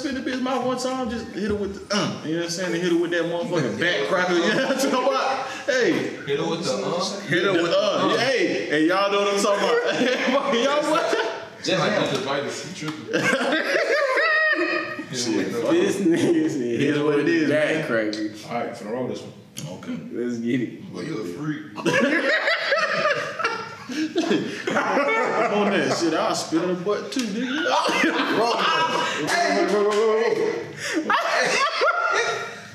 spit the bitch mouth one time, just hit her with the, uh, you know what I'm saying? And hit her with that motherfucking back cracker. You know what I'm talking about? Hey, Hit her with the uh. hit her with the, uh. Hey, and y'all know what I'm talking about. y'all what? Just like the device, he tripping. Hit her with the- This nigga said, It is what it is, Back man. cracker. All right, finna roll this one. Okay. Let's get it. Well, you a freak. I'm on that shit. I'll spit in the butt too, nigga.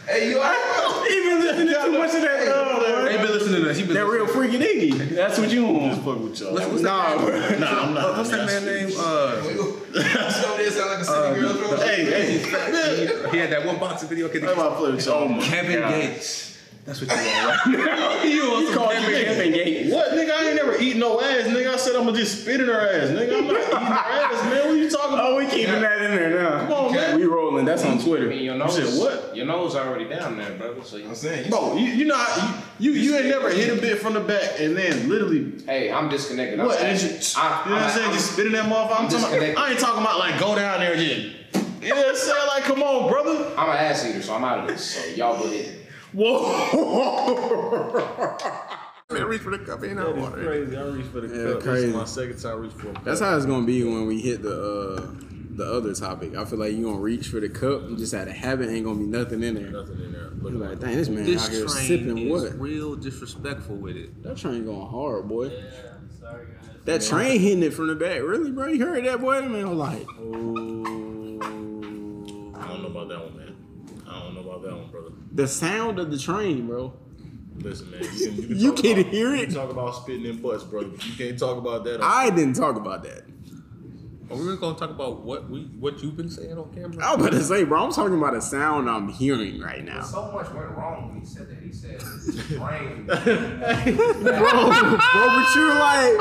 Hey, you alright? He been listening to too much of that. Uh, They been listening to that. She been that real freaky nigga. That's what you Just want. fuck with y'all. What's Nah, that bro. man? Nah, I'm not. What's that man name? Uh, You over there sound like a city girl. bro. Hey, hey. he had that one boxing video. Okay, I'm about to play with y'all. Kevin Gates. That's what you want right now. you want He some called you Kevin Gates. Kevin What, nigga? I ain't never eaten no ass, nigga. I said I'm gonna just spit in her ass, nigga. I'm not eating her ass, man. What are you talking about? Oh, we keeping that in there now. Come on, man. We rolling. That's on Twitter. I mean, Twitter. your nose, said what? Your nose already down there, brother. So you, I'm saying, you Bro, you, you know, how- you, you you ain't never hit a bit from the back and then literally hey, I'm disconnected. I'm what? Saying- just, I- you know what I'm saying? I'm- Just spit in that motherfucker. I'm, I'm talking about. I ain't talking about like go down there again. just. You know what I'm saying? Like, come on, brother. I'm an ass eater, so I'm out of this. So y'all go ahead. Whoa. Man, reach for the cup, ain't no water. crazy. I reached for the Yeah, cup. This crazy. is my second time reach for a cup. That's how it's gonna be when we hit the uh the other topic. I feel like you gonna reach for the cup and just out of habit ain't gonna be nothing in there. Nothing in there. You're like, dang, this man This out here train sipping is what? real disrespectful with it. That train going hard, boy. Yeah, sorry guys. That train hitting it from the back. Really, bro? You heard that boy? That man was like, oh. The sound of the train, bro. Listen, man. You can, you can, You talk can't about, hear you it? can talk about spitting in butts, bro. But you can't talk about that. On, I didn't talk about that. Are we gonna talk about what we what you've been saying on camera? I was about to say, bro, I'm talking about a sound I'm hearing right now. So much went wrong when he said that. He said brain. bro, bro, but you're like.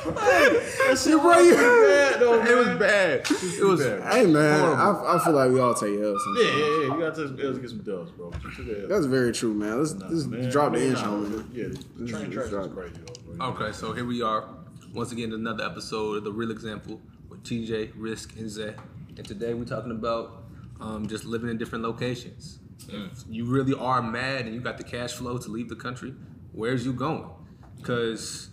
Shit, bro, you bad, though, It was bad. It was. Hey man, I, I feel like we all take L's. Yeah, sometimes. yeah, yeah. You gotta touch L's to get some dubs, bro. You took a L. That's very true, man. Let's, Nah, let's man. drop the Man, intro. nah. Yeah, the This train track is drop. crazy, though. Okay, so here we are, once again another episode of the Real Example with TJ, Risk, and Zay. And today we're talking about um, just living in different locations. If you really are mad and you got the cash flow to leave the country, where's you going? Because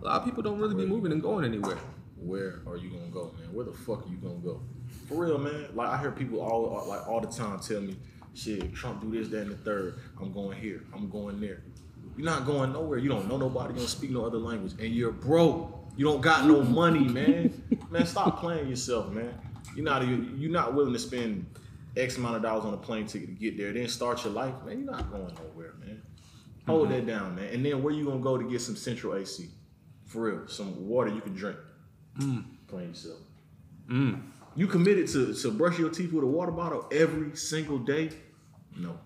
a lot of people don't really be moving and going anywhere. Where are you gonna go, man? Where the fuck are you gonna go? For real, man. Like I hear people all uh, like all the time tell me, "Shit, Trump do this, that, and the third. I'm going here. I'm going there." You're not going nowhere. You don't know nobody. You don't speak no other language, and you're broke. You don't got no money, man. man, stop playing yourself, man. You're not you're not willing to spend X amount of dollars on a plane ticket to get there, then start your life, man. You're not going nowhere, man. Hold mm-hmm. that down, man. And then where you gonna go to get some central AC? For real, some water you can drink. Mm. Playing yourself. Mm. You committed to, to brush your teeth with a water bottle every single day? No.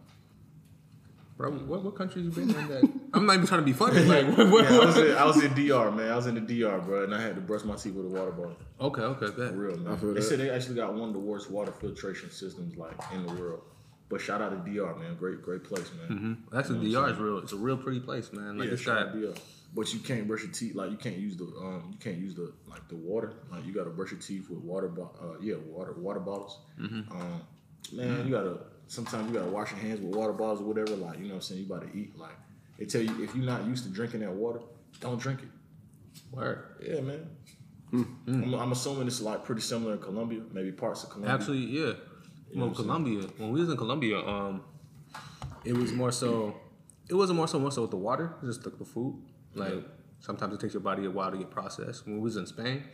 Bro, what, what countries you been in that? I'm not even trying to be funny. Like, what, what, Yeah, I was in I was in DR, man. I was in the DR, bro, and I had to brush my teeth with a water bottle. okay, okay, For real, man. They that. said they actually got one of the worst water filtration systems like in the world. But shout out to DR, man. Great, great place, man. Mm-hmm. Actually, DR is real. It's a real pretty place, man. Like Yeah, this shout guy. out DR. But you can't brush your teeth like you can't use the um you can't use the like the water like you gotta brush your teeth with water bo- uh yeah water water bottles Mm-hmm. um man you gotta sometimes you gotta wash your hands with water bottles or whatever like you know what I'm saying you about to eat like they tell you if you're not used to drinking that water don't drink it Word. yeah man Hmm. I'm, I'm assuming it's like pretty similar in Colombia maybe parts of Colombia Actually, yeah. know Well, Colombia. When we was in Colombia, um, it was more so. It wasn't more so more so with the water, just the, the food. Like sometimes it takes your body a while to get processed. When we was in Spain,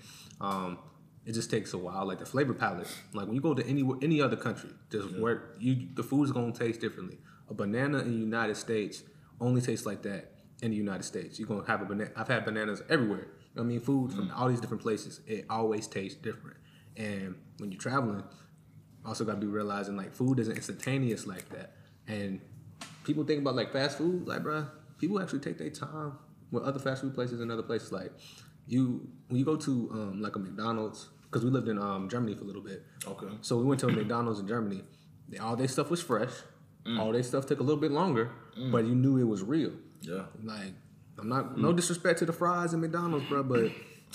um, it just takes a while. Like the flavor palette. Like when you go to any any other country, just where you the food's gonna taste differently. A banana in the United States only tastes like that in the United States. You're gonna have a banana. I've had bananas everywhere. You know I mean, food from all these different places. It always tastes different. And when you're traveling, also got to be realizing like food isn't instantaneous like that. And people think about like fast food, like bruh, people actually take their time with other fast food places and other places. Like you, when you go to um, like a McDonald's, because we lived in um, Germany for a little bit. okay So we went to a McDonald's in Germany. They, all their stuff was fresh. All their stuff took a little bit longer, but you knew it was real. yeah Like I'm not no disrespect to the fries and McDonald's, bro, but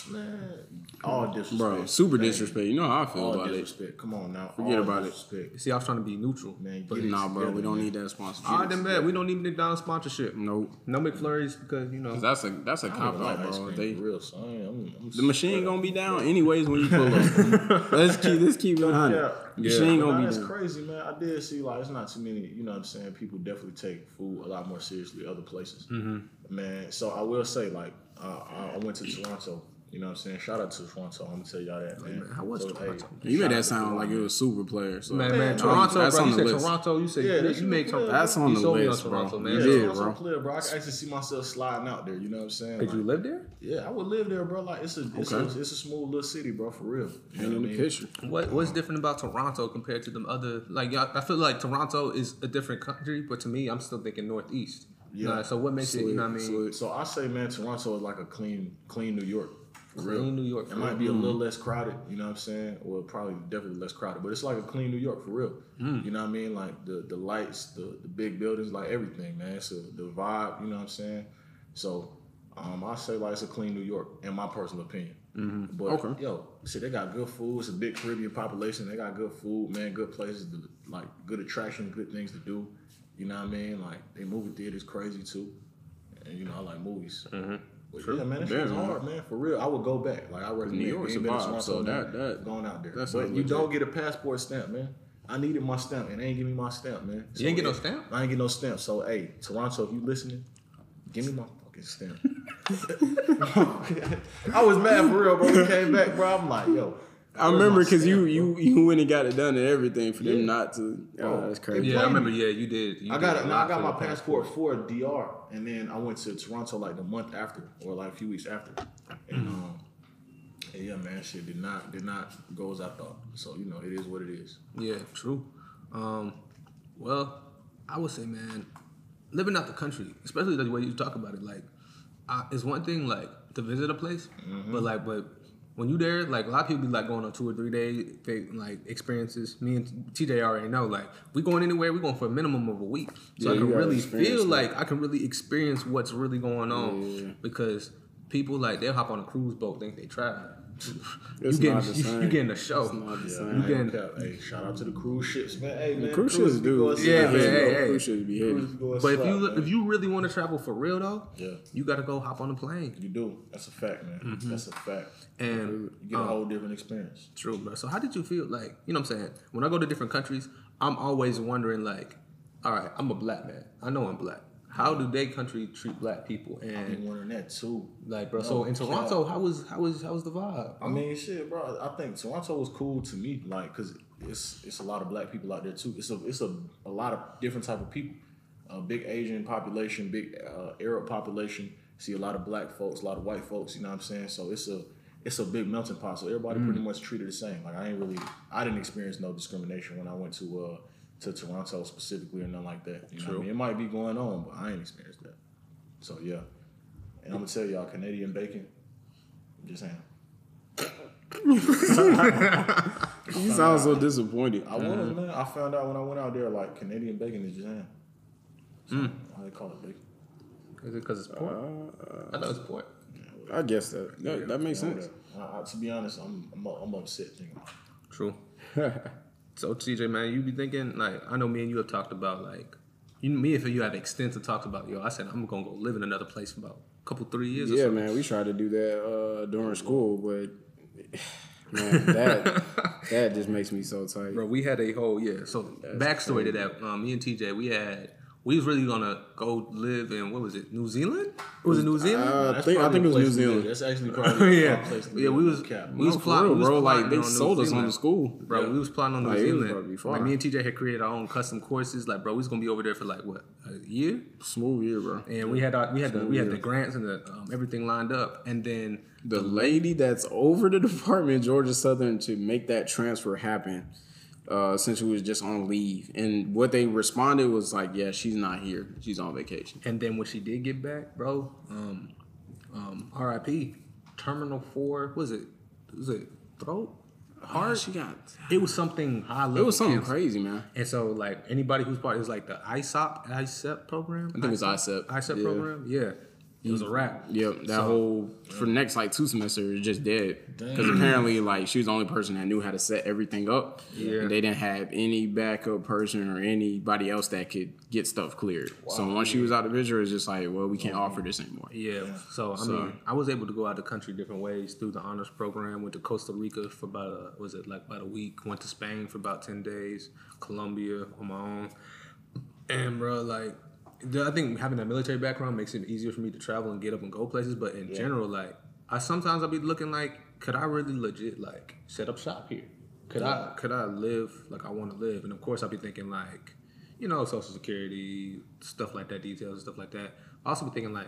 man all disrespect. Bro, super Man, disrespect. You know how I feel All about it. disrespect. Come on now. Forget All about it. See, I was trying to be neutral. Man, But it Nah, bro, we don't man. need that sponsorship. All right, then, man. We don't need McDonald's sponsorship. Nope. No McFlurries because you know That's a that's a don't cop even like out, bro. They real, son. I'm, I'm the machine gonna be down anyways when you pull up. let's keep let's keep it hundred. Yeah. Machine But gonna nah, be that's down. crazy, man. I did see like it's not too many. You know what I'm saying? People definitely take food a lot more seriously other places. Mm-hmm. Man, so I will say like uh, I I went to Toronto. You know what I'm saying? Shout out to Toronto. I'm gonna tell y'all that, man. man, how was So, Toronto? You made that sound like it Toronto. was super player. So Man, man, no, Toronto, that's bro. on You the said list. Toronto. You said Yeah, you, you made Toronto. I'm That's on you the sold me on list, bro. Toronto, man. You Yeah, did, Toronto bro. player, bro. I can actually see myself sliding out there. You know what I'm saying? Did Like, you live there? Yeah, I would live there, bro. Like it's a it's, Okay. a, it's a smooth little city, bro. For real. You know in what I the mean? What What's different about Toronto compared to them other? Like, I feel like Toronto is a different country, but to me, I'm still thinking Northeast. Yeah. Nah, so what makes it? You know what I mean? So I say, man, Toronto is like a clean, clean New York. Real. Clean New York, It might real. be a little less crowded, you know what I'm saying? Well, probably definitely less crowded, but it's like a clean New York for real. Mm. You know what I mean? Like the the lights, the the big buildings, like everything, man. So the vibe, you know what I'm saying? So um, I say like it's a clean New York, in my personal opinion. Mm-hmm. But Okay. yo, see, they got good food. It's a big Caribbean population. They got good food, man. Good places, to, like good attraction, good things to do. You know what I mean? Like they movie theaters crazy too, and you know I like movies. Mm-hmm. But yeah, man, that Yeah, man. hard, man. For real, I would go back. Like I recommend. New York's You ain't a vibe, so that- that- going out there. that but you legit. don't get a passport stamp, man. I needed my stamp, and they ain't give me my stamp, man. You ain't get no stamp? I ain't get no stamp. So hey, Toronto, if you listening, give me my fucking stamp. I was mad for real, bro. We came back, bro. I'm like, yo. I remember because you you you went and got it done and everything for them Yeah. not to. Bro, Oh, that's crazy. Yeah, I remember. Yeah, you did. You I got a it. I got my the passport for DR, and then I went to Toronto like the month after, or like a few weeks after. And um, and yeah, man, shit did not did not go as I thought. So you know, it is what it is. Yeah, true. Um, well, I would say, man, living out the country, especially the way you talk about it, like, uh, it's one thing like to visit a place, but like, but when you there, like a lot of people be like going on two or three day like experiences. Me and TJ already know, like, we going anywhere, we going for a minimum of a week, so Yeah, I can really feel that. like I can really experience what's really going on Yeah. because people like they'll hop on a cruise boat, think they travel. It's you getting the you, getting a show. It's not the same. You getting-. Hey, shout out to the cruise ships, man. Hey, man, Cruise ships do. Yeah, man, hey, hey. Cruise ships be heavy. Cruise be going But if you man. if you really want to travel for real though, Yeah. you got to go hop on a plane. you do, that's a fact, man. That's a fact. And You get a um, whole different experience. true, bro. So how did you feel? Like you know what I'm saying? When I go to different countries, I'm always wondering like, all right, I'm a black man. I know I'm black. How do they country treat black people? I be And wondering that too. like, bro. No so in. Toronto, how was how was how was the vibe? I mean, shit, bro. I think Toronto was cool to me, like, cause it's it's a lot of black people out there too. It's a it's a, a lot of different type of people. A big Asian population, big uh, Arab population. See a lot of black folks, a lot of white folks. You know what I'm saying? So it's a it's a big melting pot. So everybody pretty much treated the same. Like I ain't really, I didn't experience no discrimination when I went to uh to Toronto specifically or nothing like that. You know what I mean? It might be going on, but I ain't experienced that. So yeah. And I'm gonna tell y'all, Canadian bacon. I'm just saying. You sound so disappointed. I was man. I found out when I went out there like Canadian bacon is jam. So, Why they call it bacon? Is it because it's pork? I know it's pork. I guess that that, that makes sense. Uh, uh, to be honest, I'm I'm, I'm upset thinking about it. True. so TJ, man, you be thinking like I know me and you have talked about like you, me and you have extensive talks about yo. I said I'm gonna go live in another place for about a couple three years. or Yeah, man, we tried to do that uh, during school, but man, that that just makes me so tight. Bro, we had a whole yeah. So backstory to that, um, me and TJ, we had we was really gonna go live in what was it, New Zealand? Was it New Zealand? Uh, I think I think it was New place to live. Zealand. That's actually probably yeah, place to yeah. We was cap. we was plotting, real, we was bro. Like they sold us on the school. Bro, Yeah. we was plotting on New Like, Zealand. probably. Like me and TJ had created our own custom courses. Like, bro, we was gonna be over there for like what a year, Smooth year, bro. and we had our, we had the we had the grants and the um, everything lined up, and then The lady that's over the department, Georgia Southern, to make that transfer happen, uh, essentially was just on leave. And what they responded was like, "Yeah, she's not here. She's on vacation." And then when she did get back, bro, um, um, R.I.P. Terminal Four, was it? Was it throat? Heart? she got. It was something high level. It was something cancer. crazy, man. And so, like anybody who's part, it was like the ISOP, ISEP program. I think it was ISEP. ISEP Yeah. program, yeah. It was a wrap. Yep, that whole for the next like two semesters just dead because apparently like she was the only person that knew how to set everything up. Yeah. and they didn't have any backup person or anybody else that could get stuff cleared. so once she was out of picture, it's just like, well, we can't oh. offer this anymore. Yeah. So I So- mean, I was able to go out the country different ways through the honors program. Went to Costa Rica for about a was it like about a week. Went to Spain for about ten days. Colombia on my own. And bro, like, I think having a military background makes it easier for me to travel and get up and go places. But in general, like, I sometimes I'll be looking like, could I really legit like set up shop here? Could I could I live like I want to live? And of course, I'll be thinking like, you know, social security stuff like that, details stuff like that. I also be thinking like,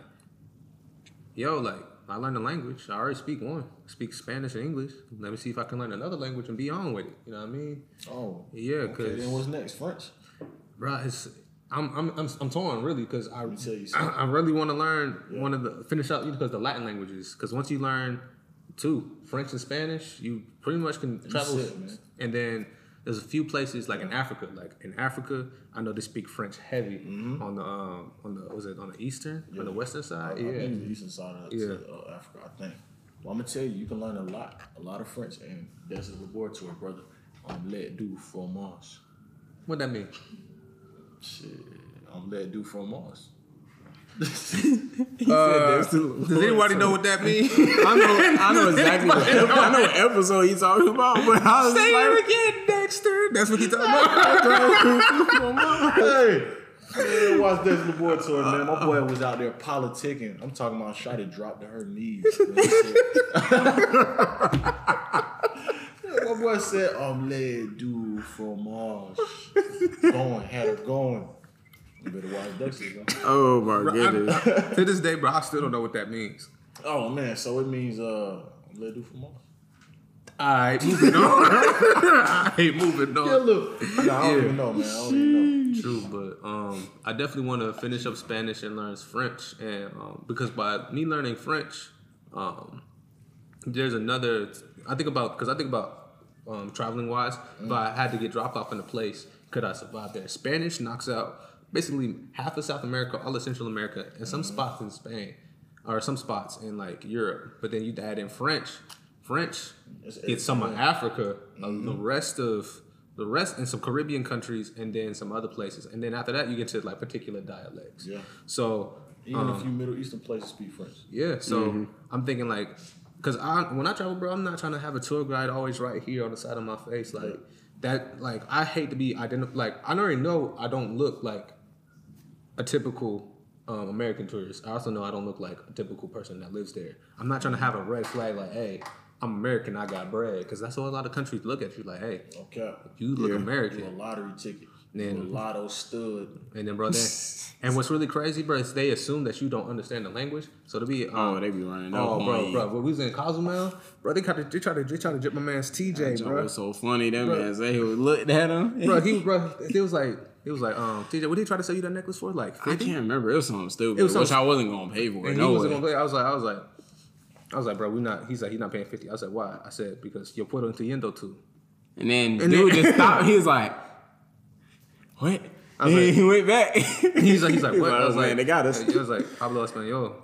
yo, like I learned a language. I already speak one. I speak Spanish and English. Let me see if I can learn another language and be on with it. You know what I mean? Oh, Yeah, okay. because Then what's next? French. bro, it's I'm I'm I'm, I'm torn really because I me tell you I. I really want to learn one of the finish out because the Latin languages because once you learn two French and Spanish, you pretty much can travel. man. and then there's a few places like in Africa, like in Africa, I know they speak French heavy Mm-hmm. on the um on the was it on the eastern on the western side? I yeah. think the eastern side of Yeah. uh, Africa, I think. Well, I'm gonna tell you, you can learn a lot, a lot of French, and that's a laboratory, brother. Um, let do fromage. What that mean? Shit, I'm let do fromage. Uh, does anybody know what that means? I know, I know exactly. What, I know what episode he's talking about, but I was Say like, it again, Dexter. That's what he's talking about. hey, man, watch this laboratory, man. My boy was out there politicking. I'm talking about shot Shotty dropped to her knees. Man. He said- My boy said, "I'm let do fromage." Going, had her going. You better watch Dexter, bro. oh my goodness. to this day, bro, I still don't know what that means. Oh man, so it means uh, I'm let do fromage. All right, moving on. All right, moving Yeah, on. look. Nah, I don't even know, man. I don't even know. True, but um, I definitely want to finish up Spanish and learn French, and um, because by me learning French, um, there's another. I think about because I think about um, traveling wise. Mm. If I had to get dropped off in a place, could I survive there? Spanish knocks out basically half of South America, all of Central America, and some mm-hmm. spots in Spain, or some spots in like Europe. But then you add in French. French It's- gets some of Africa, uh, the mm-hmm. rest of the rest, and some Caribbean countries, and then some other places, and then after that you get to like particular dialects. Yeah. So Even a um, few Middle Eastern places speak French. yeah, so mm-hmm. I'm thinking like, cause I when I travel, bro, I'm not trying to have a tour guide always right here on the side of my face, like that. Like I hate to be identified. Like I already know I don't look like a typical um, American tourist. I also know I don't look like a typical person that lives there. I'm not trying to have a red flag like, hey, I'm American, I got bread, because that's what a lot of countries look at you like, hey, Okay. you look Yeah. You a American. lottery ticket. Then- lotto stud. And then, bro, then, and what's really crazy, bro, is they assume that you don't understand the language. So to be, um, Oh, they be running Oh, bro, bro, when we was in Cozumel, bro, they tried to, they tried to, they tried to jip my man's TJ, That bro. was so funny. That Bro. man said he was looking at him. Bro, he, bro, it was like, it was like, um, TJ, what did he try to sell you that necklace for? Like I can't remember. It was something stupid, It was which something- I wasn't gonna pay for. And no he wasn't way. gonna play. I was like, I was like, I was like, bro, we not. He's like, he's not paying fifty. I like, why? I said because you're Puerto Entiendo too. And then And dude then- just stopped. He was like, "What?" I was like- he went back. He's like, he's like, what? I was "Oh, man, like, they got us. He was like, Pablo Espanol.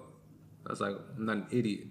I was like, I'm not an idiot.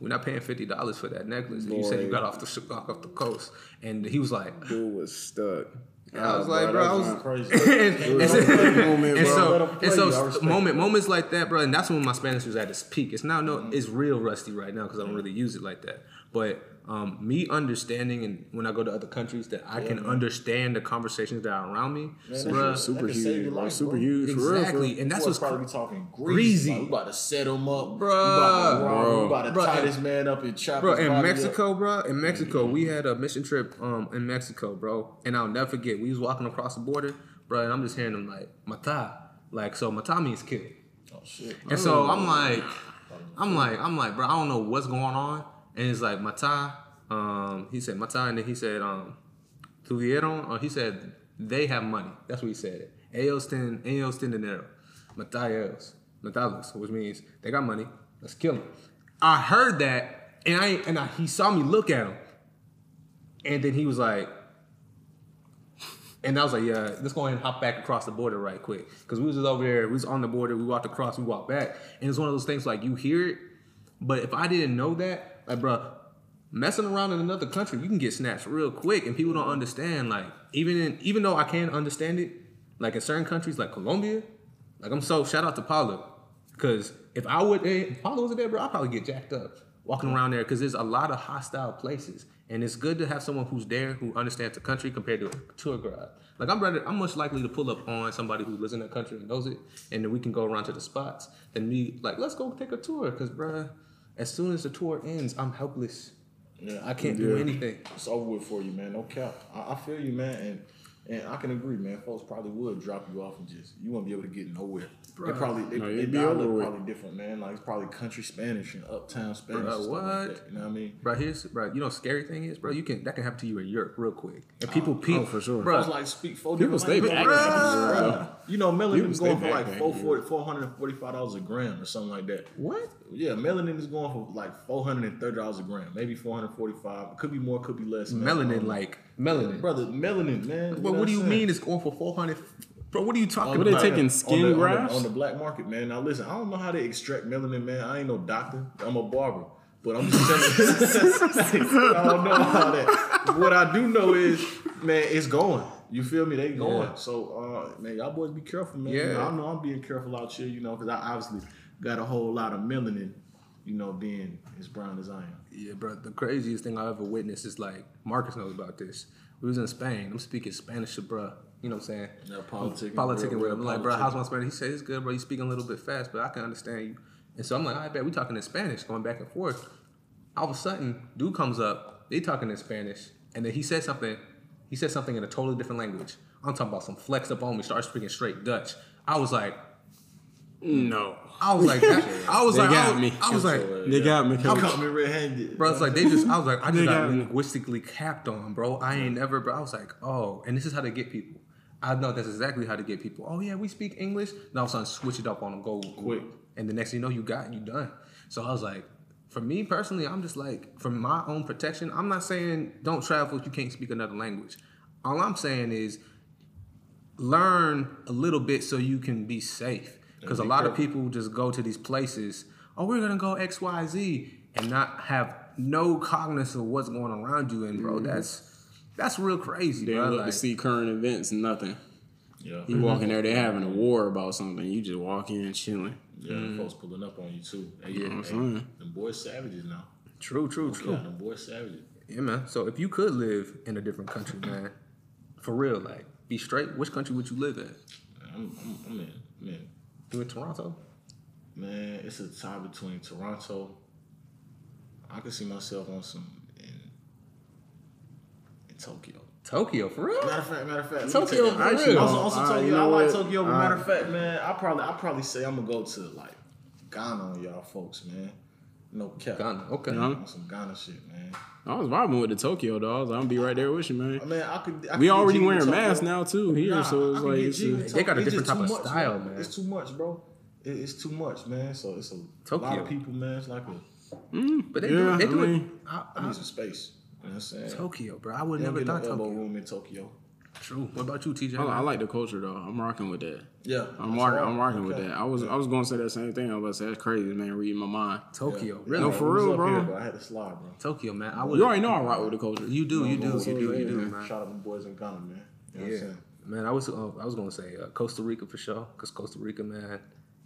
We're not paying fifty dollars for that necklace. And you said you got off the off the coast, and he was like, Dude was stuck. I was Oh, like, bro, I was, Crazy. and, and, Let him play, moment, and so, Let him play and so you. I respect moment, it. moments like that, bro, and that's when my Spanish was at its peak. It's now Mm-hmm. no, it's real rusty right now because I don't really use it like that. But um, me understanding and when I go to other countries that I can man. understand the conversations that are around me, Man, that bruh, super that can save huge, your bro. life, Super bro. huge, for real, for exactly, real. and that's what's probably cr- talking greasy. greasy. Like, we about to set him up, Bruh. We about to, rob we Bro. about to Bruh, tie and- this man up and chop Bro, his in body Mexico, Up. bro, in Mexico, we had a mission trip um in Mexico, bro, and I'll never forget. We was walking across the border, bro, and I'm just hearing them like "mata," like so "mata" means kill. Oh shit. And so I'm like, I'm like, I'm like, bro, I don't know what's going on. And it's like Mata, um, he said Mata, and then he said, um, tuvieron, or he said they have money. That's what he said. Ellos tienen, ellos tienen dinero. Mata ellos, matalos, which means they got money. Let's kill them. I heard that, and I and I, he saw me look at him, and then he was like, And I was like, yeah, let's go ahead and hop back across the border right quick. Because we was just over there, we was on the border, we walked across, we walked back. And it's one of those things like you hear it, but if I didn't know that, like, bro, messing around in another country, you can get snatched real quick, and people don't understand. Like, even in, even though I can't understand it, like in certain countries like Colombia, like I'm so shout out to Paula, because if I would, eh, if Paulo wasn't there, bro, I'd probably get jacked up walking around there because there's a lot of hostile places, and it's good to have someone who's there who understands the country compared to a tour guide. Like I'm rather, I'm much likely to pull up on somebody who lives in that country and knows it, and then we can go around to the spots. Than me, like, let's go take a tour, because, bruh, as soon as the tour ends, I'm helpless. Yeah, I can't do anything. It's over with for you, man. No cap. I, I feel you, man, and and I can agree, man. Folks probably would drop you off and just you won't be able to get nowhere. They probably they, No, they it'd be dialect over probably different, man. Like it's probably country Spanish and uptown Spanish. Bruh, and stuff like what? that, you know what I mean? Bro, here's bro. You know, scary thing is, bro. You can that can happen to you in Europe real quick, and oh, people oh, peep oh, for sure. bro. Like speak four People different stay languages. Back. Bruh. You know, melanin People is going for like back, four man. forty, four hundred and forty-five dollars a gram or something like that. what? Yeah, melanin is going for like four hundred and thirty dollars a gram, maybe four hundred forty-five. Could be more, could be less. man. Melanin, Um, like melanin. brother, melanin, man. But know what do you saying? mean it's going for four hundred? Bro, what are you talking What they about? taking on skin the, on the- grafts? on the black market, man. Now listen, I don't know how they extract melanin, man. I ain't no doctor. I'm a barber. But I'm just telling you, I don't know all that. What I do know is, man, it's going. You feel me? They going. Yeah. So, uh, man, y'all boys be careful, man. Yeah. You know, I know I'm being careful out here, you know, because I obviously got a whole lot of melanin, you know, being as brown as I am. Yeah, bro. The craziest thing I ever witnessed is like Marcus knows about this. We was in Spain. I'm speaking Spanish to bro. You know what I'm saying? Yeah, politicking, Politicking real- with him. I'm like, bro, how's my Spanish? He said it's good, bro. You speaking a little bit fast, but I can understand you. And so I'm like, I bet we talking in Spanish, going back and forth. All of a sudden, dude comes up. They talking in Spanish, and then he said something. He said something in a totally different language. I'm talking about some flexed up on me. Started speaking straight Dutch. I was like, No. I was like, that, I was They like, got I was, me. I was like, They got me. You coach. caught me red-handed. Bro, it's like they just. I was like, I just got got linguistically capped on, bro. I ain't never, bro. I was like, oh, and this is how they get people. I know that's exactly how to get people. Oh yeah, we speak English. Now all of a sudden, switch it up on them, go Quick. and the next thing you know, you got you done. So I was like, for me personally, I'm just like, for my own protection, I'm not saying don't travel if you can't speak another language. All I'm saying is learn a little bit so you can be safe. Because a lot of people just go to these places, oh, we're gonna go X, Y, Z, and not have no cognizance of what's going around you. And bro, mm-hmm. that's that's real crazy, They bro. look Like, to see current events, nothing. Yeah. You walk in there, they're having a war about something. You just walk in chilling. Yeah, them folks pulling up on you too. Hey, yeah, I'm hey, saying. them boys savages now. true, true, true. Yeah, them boys savages. Yeah, man. So if you could live in a different country, man, for real, like be straight, which country would you live in? I'm, I'm, I'm in, man, You in Toronto? man. It's a tie between Toronto. I could see myself on some in, in Tokyo. Tokyo, for real? Matter of fact, matter of fact, Tokyo, take that. for real? Also, also Uh, Tokyo. you I like what? Tokyo, but Uh, matter of fact, man, I probably, I probably say I'm gonna go to like Ghana y'all folks, man. No cap. Ghana, okay. Yeah. On some Ghana shit, man. I was vibing with the Tokyo dogs. I'm gonna be right there with you, man. I mean, I could. I We get already wearing Tokyo. masks now too here, Nah, so it's like it's a- They got a It's different type of much, style, man. It's too much, bro. It, it's too much, man. So it's a lot of people, man. It's like a. But they Yeah, do, they I do it. mean- I, I I, need some space. You know what I'm saying? Tokyo, bro. I would never don't get thought no elbow Tokyo. room in Tokyo. True. What about you, TJ? I, I like the culture though. I'm rocking with that. Yeah, I'm rocking. I'm rocking with that. I was I was gonna say that same thing. I was about to say that's crazy, man. Reading my mind. Tokyo, Yeah. really? No, for real, up bro. Here, but I had to slide, bro. Tokyo, man. I would. You already know I rock with the culture. You do, you do, So, you do, you yeah, do, man. man. Shout out them boys in Ghana, man. You know what I'm Yeah, saying? man. I was uh, I was gonna say uh, Costa Rica for sure, because Costa Rica, man,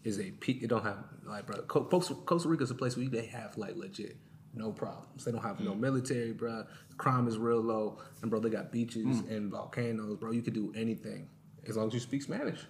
is a peak. It don't have like, bro. Costa, Costa Rica is a place where they have like legit no problems. They don't have no mm. military, bro. Crime is real low, and bro, they got beaches mm. and volcanoes, bro. You could do anything as long as you speak Spanish.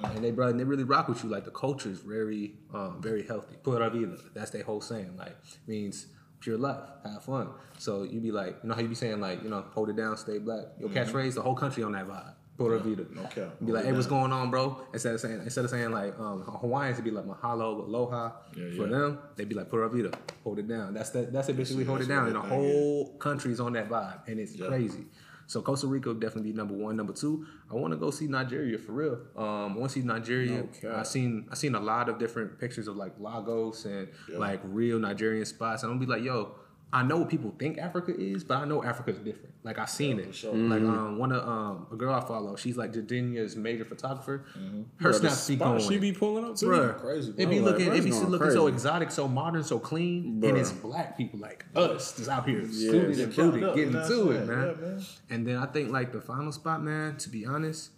Mm. And they, bro, and they really rock with you. Like the culture is very, um, very healthy. Pura vida. That's their whole saying. Like means pure life, have fun. So you be like, you know how you be saying like, you know, hold it down, stay black. Your mm-hmm. catchphrase, the whole country on that vibe. Pura vida. no cap. Be like, hey, what's going on, bro? Instead of saying, instead of saying like um, Hawaiians, would be like mahalo, aloha. Yeah, For yeah. them, they'd be like pura vida, hold it down. That's that. That's it. Basically, hold it down. And the they think, yeah. whole country's on that vibe, and it's Yeah. crazy. So Costa Rica would definitely be number one. Number two, I want to go see Nigeria for real. Um, I want to see Nigeria. Cap. I seen I seen a lot of different pictures of like Lagos and Yeah. like real Nigerian spots, and I'm gonna be like, yo, I know what people think Africa is, but I know Africa is different. Like I've seen it. sure. Like um, one of um, a girl I follow, she's like Jadenia's major photographer. Her Bro, the snaps be going. She be pulling up to Bruh, Crazy, It be bro. looking, Like, it be bruh's going looking so exotic, so modern, so clean, Bruh. and it's black people like us that's out here Yeah, suited yeah, and capped booted, getting to what it, man. Yeah, man. And then I think like the final spot, man. To be honest,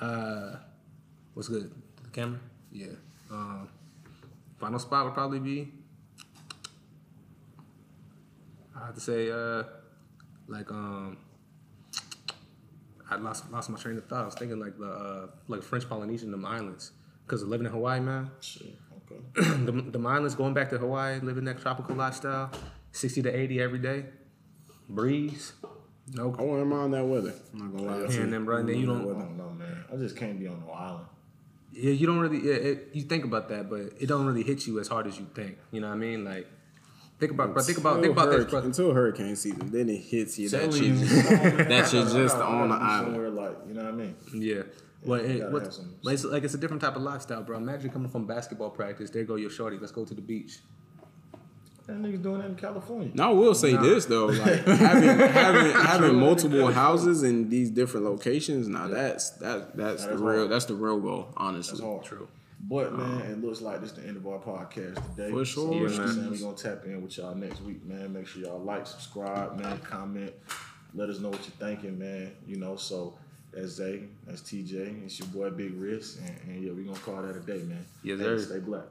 uh, what's good? The camera, yeah. Um, final spot would probably be. I have to say, uh, like um, I lost lost my train of thought. I was thinking like the uh, like French Polynesian, them islands, because of living in Hawaii, man. Shit, okay. the, the islands going back to Hawaii, living that tropical lifestyle, sixty to eighty every day, breeze, no I wouldn't mind that weather. I'm not gonna lie. And then, bro, then you don't- I don't know, man. I just can't be on no island. Yeah, you don't really. Yeah, it, you think about that, but it don't really hit you as hard as you think. You know what I mean? Like, think about, bro. Think about, think about this, bro. until hurricane season. Then it hits you. That shit, that that shit just on the island. Somewhere like, you know what I mean? Yeah. Well, you it, what, some- like, it's, like it's a different type of lifestyle, bro. Imagine coming from basketball practice. There go your shorty. Let's go to the beach. That nigga doing that in California. Now I will say this though, like having having having multiple houses in these different locations. Now that's that that's That the real hard. that's the real goal, honestly. That's hard. True. But um, man, it looks like this the end of our podcast today. For sure, know man. We're gonna tap in with y'all next week, man. Make sure y'all like, subscribe, man, comment. Let us know what you're thinking, man. You know, so that's Zay, that's TJ, it's your boy Big Risk, and, and yeah, we're gonna call that a day, man. Yes, Hey, sir. Stay black.